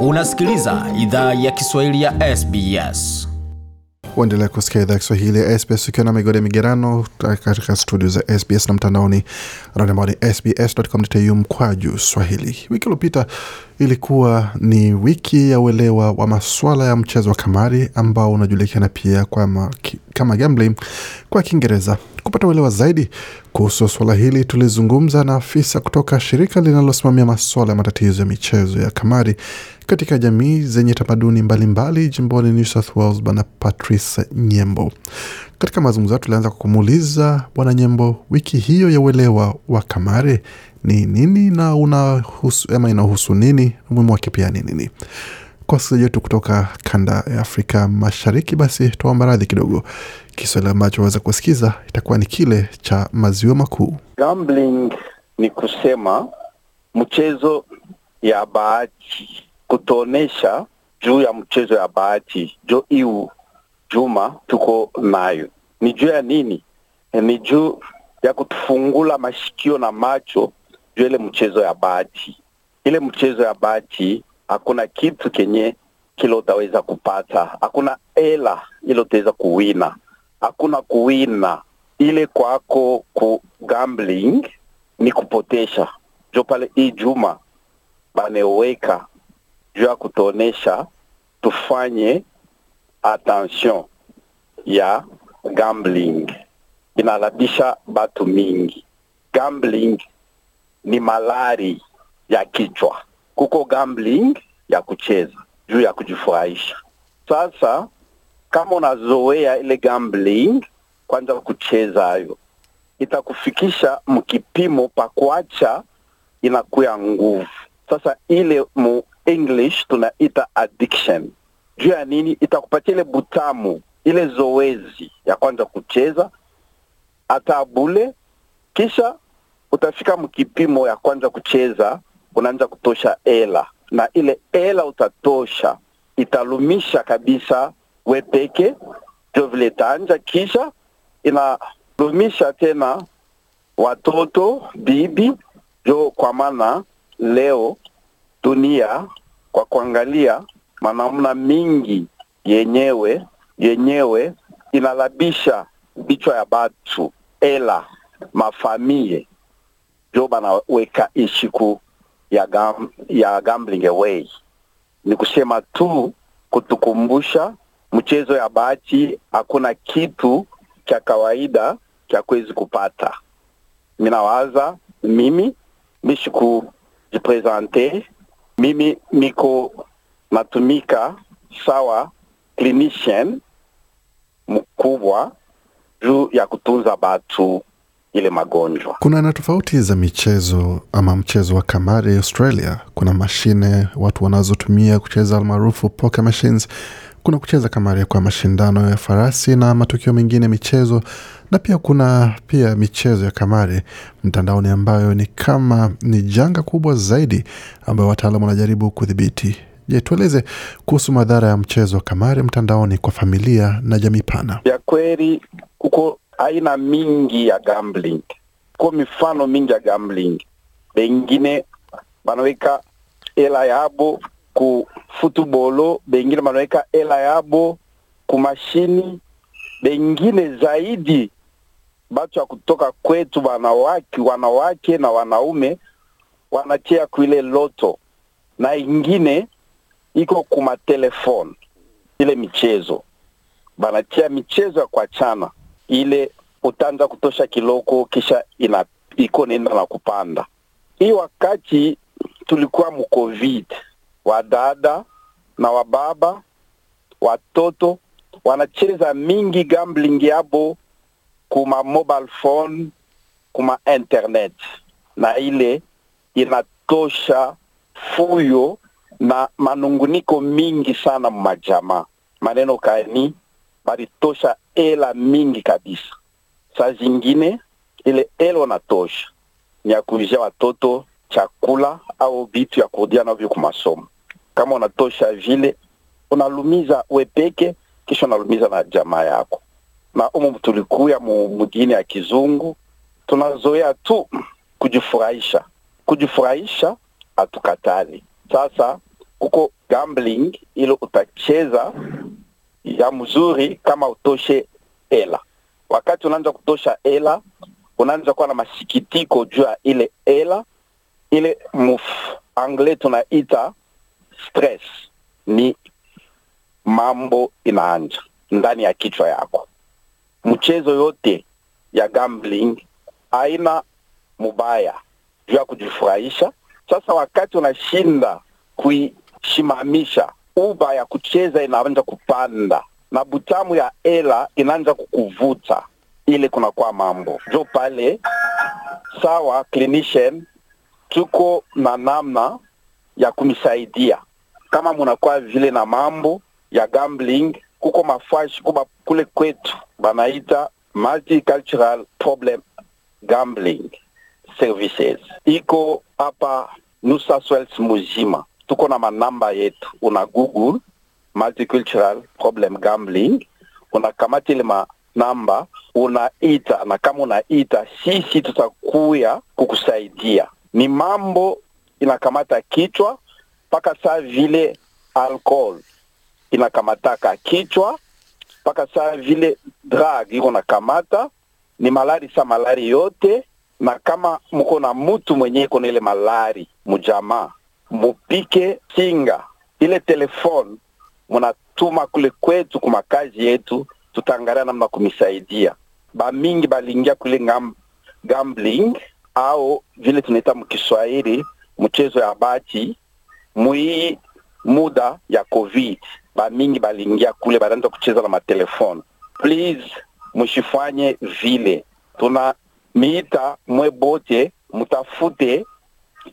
Unasikiliza idhaa ya Kiswahili ya SBS. Uendelea kusikia idhaa ya Kiswahili ya SBS ukiwa na migode migerano katika studio za SBS na mtandaoni anwani ambao ni sbs.com.au mkwaju swahili. Wiki iliyopita ilikuwa ni wiki ya uelewa wa maswala ya mchezo wa kamari ambao unajulikana pia kwa ma, kama gambling kwa Kiingereza. Kupata uelewa zaidi kuhusu swala hili, tulizungumza na afisa kutoka shirika linalosimamia masuala ya matatizo ya michezo ya kamari katika jamii zenye tamaduni mbalimbali jimboni New South Wales, Bwana Patrice Nyembo. Katika mazungumzo tulianza kwa kumuuliza Bwana Nyembo, wiki hiyo ya uelewa wa kamari ni nini na unahusu ama inahusu nini, umuhimu wake pia ni nini? Kwa wasikilizaji wetu kutoka kanda ya Afrika Mashariki, basi tuomba radhi kidogo. Kiswahili ambacho waweza kusikiza itakuwa ni kile cha maziwa makuu. Gambling ni kusema mchezo ya bahati, kutonesha juu ya mchezo ya bahati jo iu juma tuko nayo ni juu ya nini? Ni juu ya kutufungula mashikio na macho juu ile mchezo ya bahati. Ile mchezo ya bahati hakuna kitu kenye kile utaweza kupata, hakuna hela ile utaweza kuwina, hakuna kuwina. Ile kwako ku gambling ni kupotesha. Jo pale hii juma baneweka juu ya kutuonesha tufanye attention ya gambling, inalabisha batu mingi. Gambling ni malari ya kichwa, kuko gambling ya kucheza juu ya kujifurahisha. Sasa kama unazoea ile gambling, kwanza kucheza hayo itakufikisha mkipimo pa kuacha inakuya nguvu. Sasa ile mu English tunaita addiction. Juu ya nini? Itakupatia ile butamu, ile zoezi ya kwanza kucheza hata bule, kisha utafika mkipimo ya kwanza kucheza, unaanza kutosha hela, na ile hela utatosha italumisha kabisa we peke, ndio vile itaanja, kisha inalumisha tena watoto bibi, jo kwa maana leo dunia kwa kuangalia manamna mingi yenyewe yenyewe inalabisha vichwa ya batu ela mafamie. Jo banaweka ishiku ya, gam, ya gambling away. Ni kusema tu kutukumbusha mchezo ya bahati, hakuna kitu cha kawaida cha kwezi kupata. Minawaza mimi mishikujipresente mimi niko natumika sawa clinician mkubwa juu ya kutunza batu ile magonjwa. Kuna aina tofauti za michezo ama mchezo wa kamari Australia. Kuna mashine watu wanazotumia kucheza almaarufu poker machines. Kuna kucheza kamari kwa mashindano ya farasi na matukio mengine michezo, na pia kuna pia michezo ya kamari mtandaoni ambayo ni kama ni janga kubwa zaidi ambayo wataalamu wanajaribu kudhibiti. Je, tueleze kuhusu madhara ya mchezo wa kamari mtandaoni kwa familia na jamii pana. Ya kweli kuko aina mingi ya gambling, ko mifano mingi ya gambling. Bengine banaweka ela yabo ku futubolo, bengine banaweka hela yabo ku mashini, bengine zaidi batu ya kutoka kwetu wanawake wanawake na wanaume wanachea kuile loto. Na ingine iko kuma telefone ile michezo. Banatia michezo ya kuachana ile utaanza kutosha kiloko kisha ina iko nenda na kupanda. Hii wakati tulikuwa mcovid, wadada na wababa watoto wanacheza mingi gambling yabo kuma mobile phone kuma internet, na ile inatosha fuyo na manunguniko mingi sana mumajamaa. Maneno kani balitosha hela mingi kabisa. Saa zingine ile hela wanatosha ni ya kuuzia watoto chakula au vitu ya kurudia navyo kumasomo. Kama unatosha vile, unalumiza wepeke, kisha unalumiza na jamaa yako. Na umu tulikuya mu mugini ya kizungu, tunazoea tu kujifurahisha. Kujifurahisha hatukatali. Sasa kuko gambling ile utacheza ya mzuri kama utoshe hela. Wakati unaanza kutosha hela, unaanza kuwa na masikitiko juu ya ile hela ile muf anglais tunaita stress, ni mambo inaanja ndani ya kichwa yako. Mchezo yote ya gambling haina mubaya juu ya kujifurahisha. Sasa wakati unashinda kuishimamisha, uba ya kucheza inaanza kupanda. Na butamu ya hela inaanza kukuvuta, ile kunakuwa mambo. Jo pale. Sawa, clinician tuko na namna ya kumsaidia kama munakuwa vile na mambo ya gambling, kuko mafashi kuba kule kwetu banaita multicultural problem gambling services. Iko hapa New South muzima, tuko na manamba yetu, una google multicultural problem gambling, unakamata ile manamba. Unaita, na kama unaita, sisi tutakuya kukusaidia. Ni mambo inakamata kichwa mpaka saa vile alcohol inakamataka kichwa mpaka saa vile drug iko nakamata, ni malari sa malari yote na kama muko na mutu mwenye iko na ile malari mujamaa, mupike singa ile telefone munatuma kule kwetu kumakazi yetu, tutaangalia namna kumisaidia. Bamingi balingia kule ngam, gambling au vile tunaita mkiswahili mchezo ya bati mwii muda ya covid, bamingi balingia kule banaanza kucheza na matelefone. Please mushifanye vile tuna miita mwe bote mutafute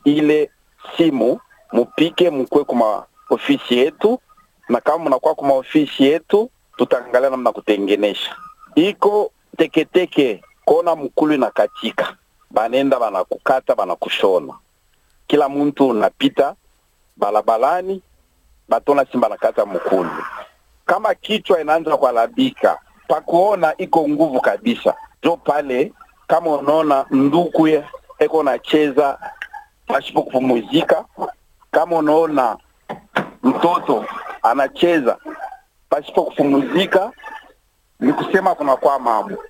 ile simu mupike mukwe kuma ofisi yetu, na kama munakuwa kuma ofisi yetu tutaangalia namna kutengenesha. Iko teketeke kona mkulu na katika banenda banakukata banakushona, kila muntu unapita balabalani batona simba nakata mkulu. Kama kichwa inaanza kualabika pakuona iko nguvu kabisa, jo pale kama unaona nduku eko nacheza pasipo kupumuzika, kama unaona mtoto anacheza pasipo kupumuzika, ni kusema kuna kwa mambo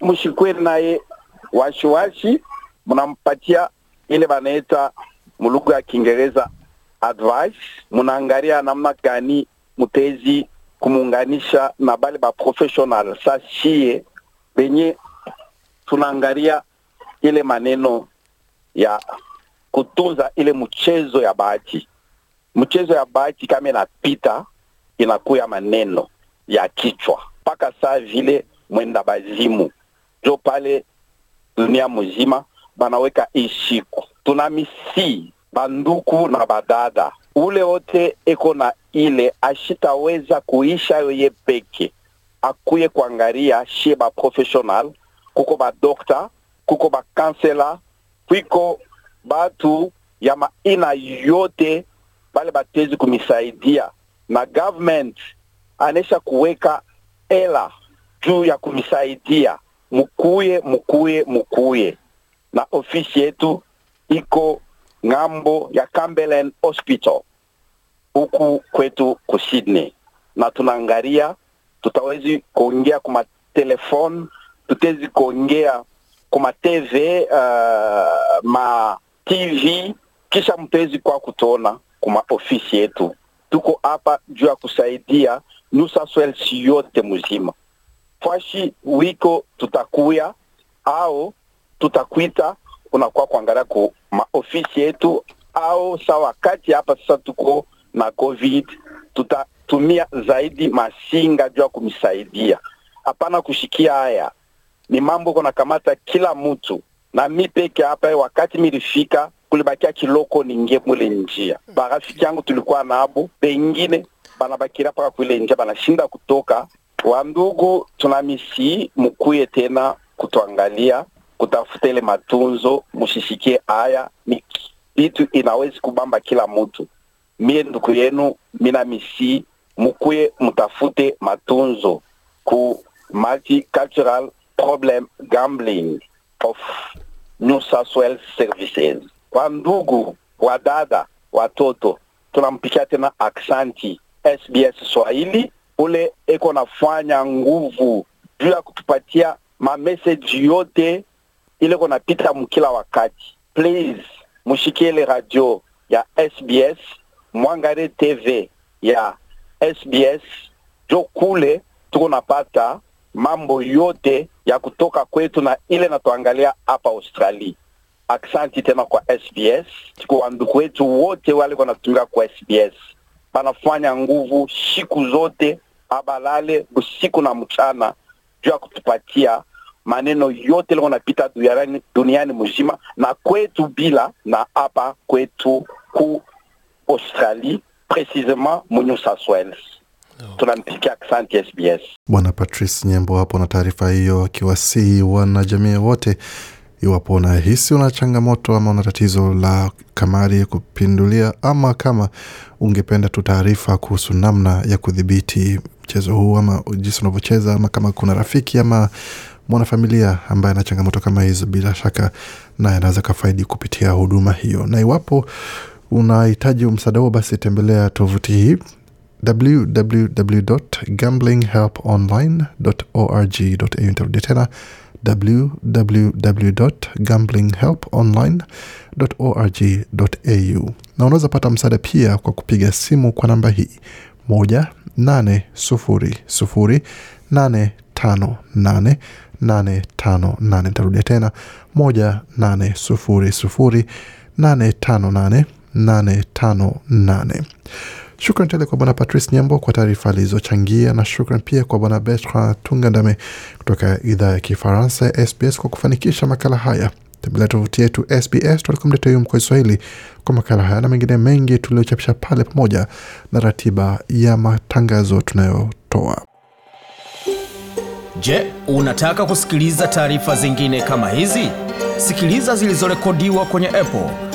mshikwe naye washiwashi, mnampatia ile banaita mulugha ya Kiingereza advice, munaangalia namna gani mutezi kumuunganisha na bale ba professional. Sashie benye tunaangalia ile maneno ya kutunza ile mchezo ya bahati. Mchezo ya bahati kama inapita inakuya maneno ya kichwa mpaka saa vile mwenda bazimu jo pale dunia mzima banaweka ishiku. Tuna misi banduku na badada ule wote eko na ile ashitaweza kuisha yoye peke akuye kuangalia shie ba professional kuko badokta kuko bakansela kwiko batu ya maina yote bale batezi kumisaidia. Na government anesha kuweka ela juu ya kumisaidia. Mukuye mukuye mukuye. Na ofisi yetu iko ng'ambo ya Cumberland Hospital huku kwetu ku Sydney, na tunaangalia tutawezi kuongea kuma telefone tutezi kuongea kuma TV uh, ma TV kisha mpenzi, kwa kutuona kuma ofisi yetu. Tuko hapa juu ya kusaidia Nusa South yote mzima. Fashi wiko tutakuya au tutakwita unakuwa kuangalia ku maofisi yetu au sa wakati hapa sasa tuko na covid tutatumia zaidi masinga juu ya kumsaidia hapana kushikia haya ni mambo kuna kamata kila mtu na mi peke hapa wakati milifika kulibakia kiloko ningie mule njia. Barafiki yangu tulikuwa nabo bengine banabakira paka kuile njia banashinda kutoka. Wandugu tunamisi mukuye tena kutuangalia kutafuta ile matunzo mushishikie haya. Ni vitu inawezi kubamba kila mtu. Mie nduku yenu mina misii mukuye mutafute matunzo ku multicultural problem gambling of New services. Kwa ndugu wa dada watoto tunampikia tena aksanti SBS Swahili. Ule eko nafanya nguvu juu ya kutupatia mameseji yote ile konapita mkila wakati. Please mushikile radio ya SBS, mwangare TV ya SBS, jo kule tuko napata mambo yote ya kutoka kwetu na ile natuangalia hapa Australia. Aksanti tena kwa SBS, kwa wandugu wetu wote wale wanatumika kwa SBS, banafanya nguvu siku zote, abalale usiku na mchana juu ya kutupatia maneno yote leo napita duniani, duniani mzima na kwetu bila na hapa kwetu ku Australie precisement mu New. Tunampikia aksanti SBS. Bwana Patrice Nyembo hapo na taarifa hiyo, akiwasihi wanajamii wote, iwapo unahisi una changamoto ama una tatizo la kamari kupindulia, ama kama ungependa tu taarifa kuhusu namna ya kudhibiti mchezo huu ama jinsi unavyocheza, ama kama kuna rafiki ama mwanafamilia ambaye ana changamoto kama hizo, bila shaka naye anaweza kafaidi kupitia huduma hiyo. Na iwapo unahitaji msaada huo, basi tembelea tovuti hii www.gamblinghelponline.org.au. Nitarudia tena www.gamblinghelponline.org.au, na unaweza pata msaada pia kwa kupiga simu kwa namba hii moja nane sufuri sufuri nane tano nane nane tano nane. Nitarudia tena moja nane sufuri sufuri nane tano nane nane tano nane. Shukran tele kwa bwana Patrice Nyambo kwa taarifa alizochangia, na shukran pia kwa bwana Bertrand Tungandame kutoka idhaa ya Kifaransa ya SBS kwa kufanikisha makala haya. Tembelea tovuti yetu sbs.com.au kwa Kiswahili kwa makala haya na mengine mengi tuliochapisha pale, pamoja na ratiba ya matangazo tunayotoa. Je, unataka kusikiliza taarifa zingine kama hizi? Sikiliza zilizorekodiwa kwenye Apple,